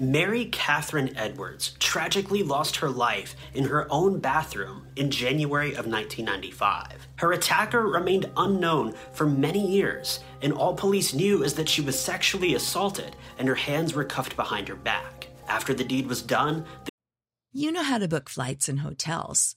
Mary Catherine Edwards tragically lost her life in her own bathroom in January of 1995. Her attacker remained unknown for many years, and all police knew is that she was sexually assaulted and her hands were cuffed behind her back. After the deed was done, the You know how to book flights and hotels.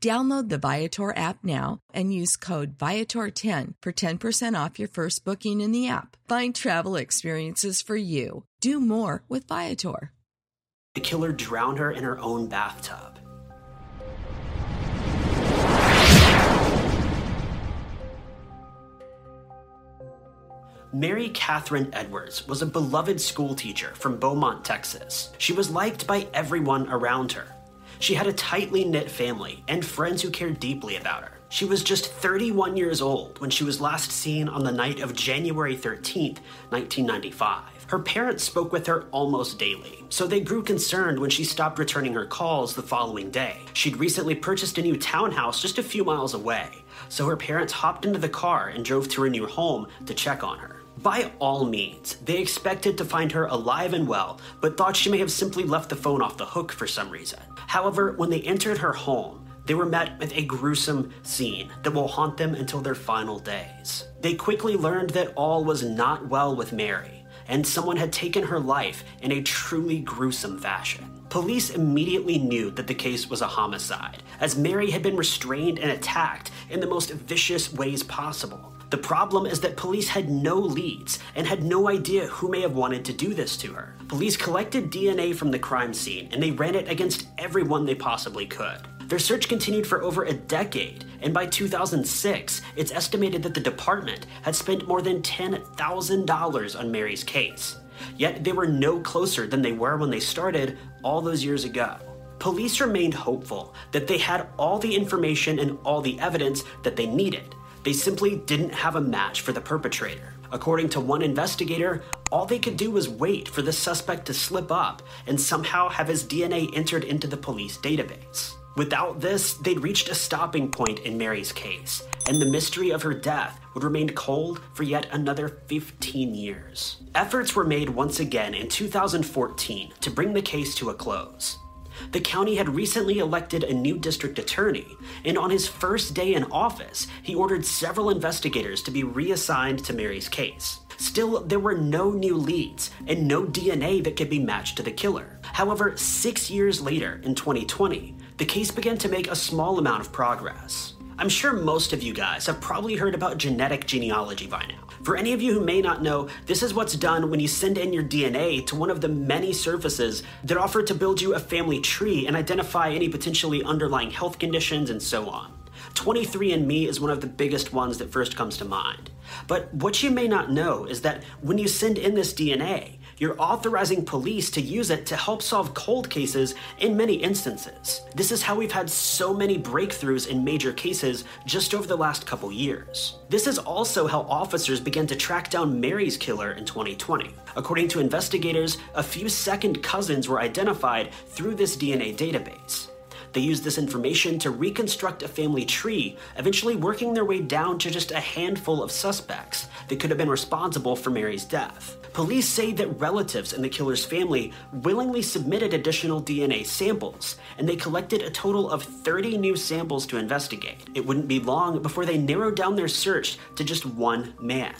Download the Viator app now and use code Viator10 for 10% off your first booking in the app. Find travel experiences for you. Do more with Viator. the killer drowned her in her own bathtub. Mary Catherine Edwards was a beloved schoolteacher from Beaumont, Texas. She was liked by everyone around her. She had a tightly knit family and friends who cared deeply about her. She was just 31 years old when she was last seen on the night of January 13th, 1995. Her parents spoke with her almost daily, so they grew concerned when she stopped returning her calls the following day. She'd recently purchased a new townhouse just a few miles away, so her parents hopped into the car and drove to her new home to check on her. By all means, they expected to find her alive and well, but thought she may have simply left the phone off the hook for some reason. However, when they entered her home, they were met with a gruesome scene that will haunt them until their final days. They quickly learned that all was not well with Mary, and someone had taken her life in a truly gruesome fashion. Police immediately knew that the case was a homicide, as Mary had been restrained and attacked in the most vicious ways possible. The problem is that police had no leads and had no idea who may have wanted to do this to her. Police collected DNA from the crime scene and they ran it against everyone they possibly could. Their search continued for over a decade, and by 2006, it's estimated that the department had spent more than $10,000 on Mary's case. Yet they were no closer than they were when they started all those years ago. Police remained hopeful that they had all the information and all the evidence that they needed. They simply didn't have a match for the perpetrator. According to one investigator, all they could do was wait for the suspect to slip up and somehow have his DNA entered into the police database. Without this, they'd reached a stopping point in Mary's case, and the mystery of her death would remain cold for yet another 15 years. Efforts were made once again in 2014 to bring the case to a close. The county had recently elected a new district attorney, and on his first day in office, he ordered several investigators to be reassigned to Mary's case. Still, there were no new leads and no DNA that could be matched to the killer. However, six years later, in 2020, the case began to make a small amount of progress. I'm sure most of you guys have probably heard about genetic genealogy by now. For any of you who may not know, this is what's done when you send in your DNA to one of the many services that offer to build you a family tree and identify any potentially underlying health conditions and so on. 23andMe is one of the biggest ones that first comes to mind. But what you may not know is that when you send in this DNA, you're authorizing police to use it to help solve cold cases in many instances. This is how we've had so many breakthroughs in major cases just over the last couple years. This is also how officers began to track down Mary's killer in 2020. According to investigators, a few second cousins were identified through this DNA database. They used this information to reconstruct a family tree, eventually working their way down to just a handful of suspects that could have been responsible for Mary's death. Police say that relatives in the killer's family willingly submitted additional DNA samples, and they collected a total of 30 new samples to investigate. It wouldn't be long before they narrowed down their search to just one man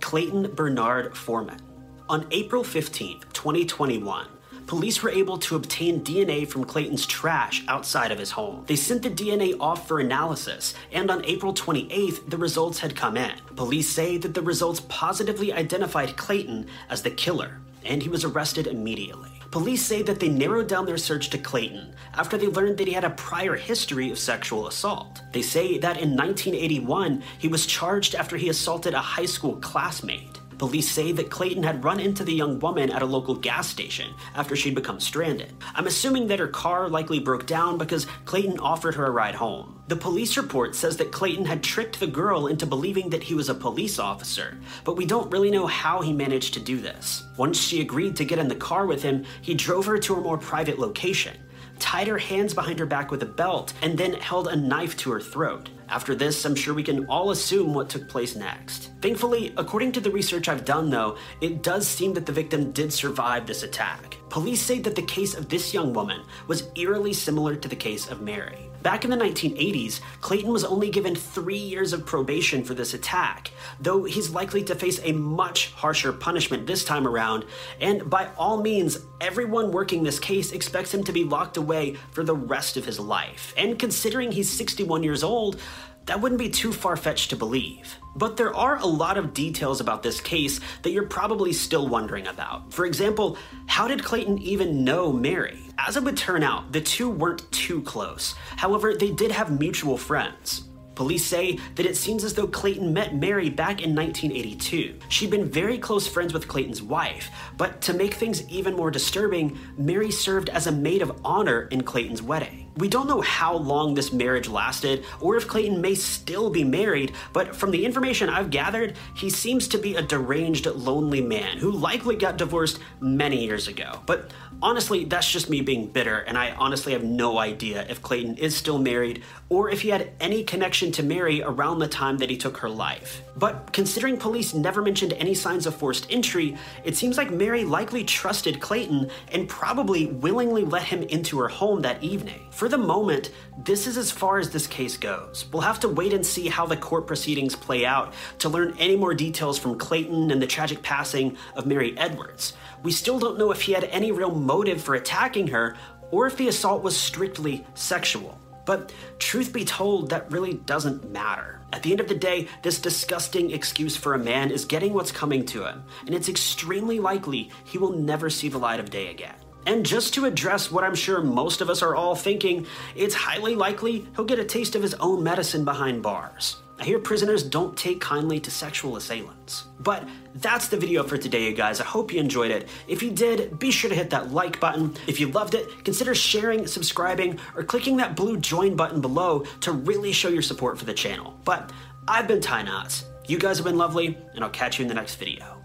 Clayton Bernard Foreman. On April 15, 2021, police were able to obtain DNA from Clayton's trash outside of his home. They sent the DNA off for analysis, and on April 28th, the results had come in. Police say that the results positively identified Clayton as the killer, and he was arrested immediately. Police say that they narrowed down their search to Clayton after they learned that he had a prior history of sexual assault. They say that in 1981, he was charged after he assaulted a high school classmate. Police say that Clayton had run into the young woman at a local gas station after she'd become stranded. I'm assuming that her car likely broke down because Clayton offered her a ride home. The police report says that Clayton had tricked the girl into believing that he was a police officer, but we don't really know how he managed to do this. Once she agreed to get in the car with him, he drove her to a more private location tied her hands behind her back with a belt, and then held a knife to her throat. After this, I'm sure we can all assume what took place next. Thankfully, according to the research I've done though, it does seem that the victim did survive this attack. Police say that the case of this young woman was eerily similar to the case of Mary. Back in the 1980s, Clayton was only given three years of probation for this attack, though he's likely to face a much harsher punishment this time around, and by all means, everyone working this case expects him to be locked away for the rest of his life. And considering he's 61 years old, that wouldn't be too far fetched to believe. But there are a lot of details about this case that you're probably still wondering about. For example, how did Clayton even know Mary? As it would turn out, the two weren't too close. However, they did have mutual friends. Police say that it seems as though Clayton met Mary back in 1982. She'd been very close friends with Clayton's wife, but to make things even more disturbing, Mary served as a maid of honor in Clayton's wedding. We don't know how long this marriage lasted or if Clayton may still be married, but from the information I've gathered, he seems to be a deranged, lonely man who likely got divorced many years ago. But honestly, that's just me being bitter, and I honestly have no idea if Clayton is still married or if he had any connection to Mary around the time that he took her life. But considering police never mentioned any signs of forced entry, it seems like Mary likely trusted Clayton and probably willingly let him into her home that evening. For the moment, this is as far as this case goes. We'll have to wait and see how the court proceedings play out to learn any more details from Clayton and the tragic passing of Mary Edwards. We still don't know if he had any real motive for attacking her or if the assault was strictly sexual. But truth be told, that really doesn't matter. At the end of the day, this disgusting excuse for a man is getting what's coming to him, and it's extremely likely he will never see the light of day again. And just to address what I'm sure most of us are all thinking, it's highly likely he'll get a taste of his own medicine behind bars. I hear prisoners don't take kindly to sexual assailants. But that's the video for today, you guys. I hope you enjoyed it. If you did, be sure to hit that like button. If you loved it, consider sharing, subscribing, or clicking that blue join button below to really show your support for the channel. But I've been Ty Notts. You guys have been lovely, and I'll catch you in the next video.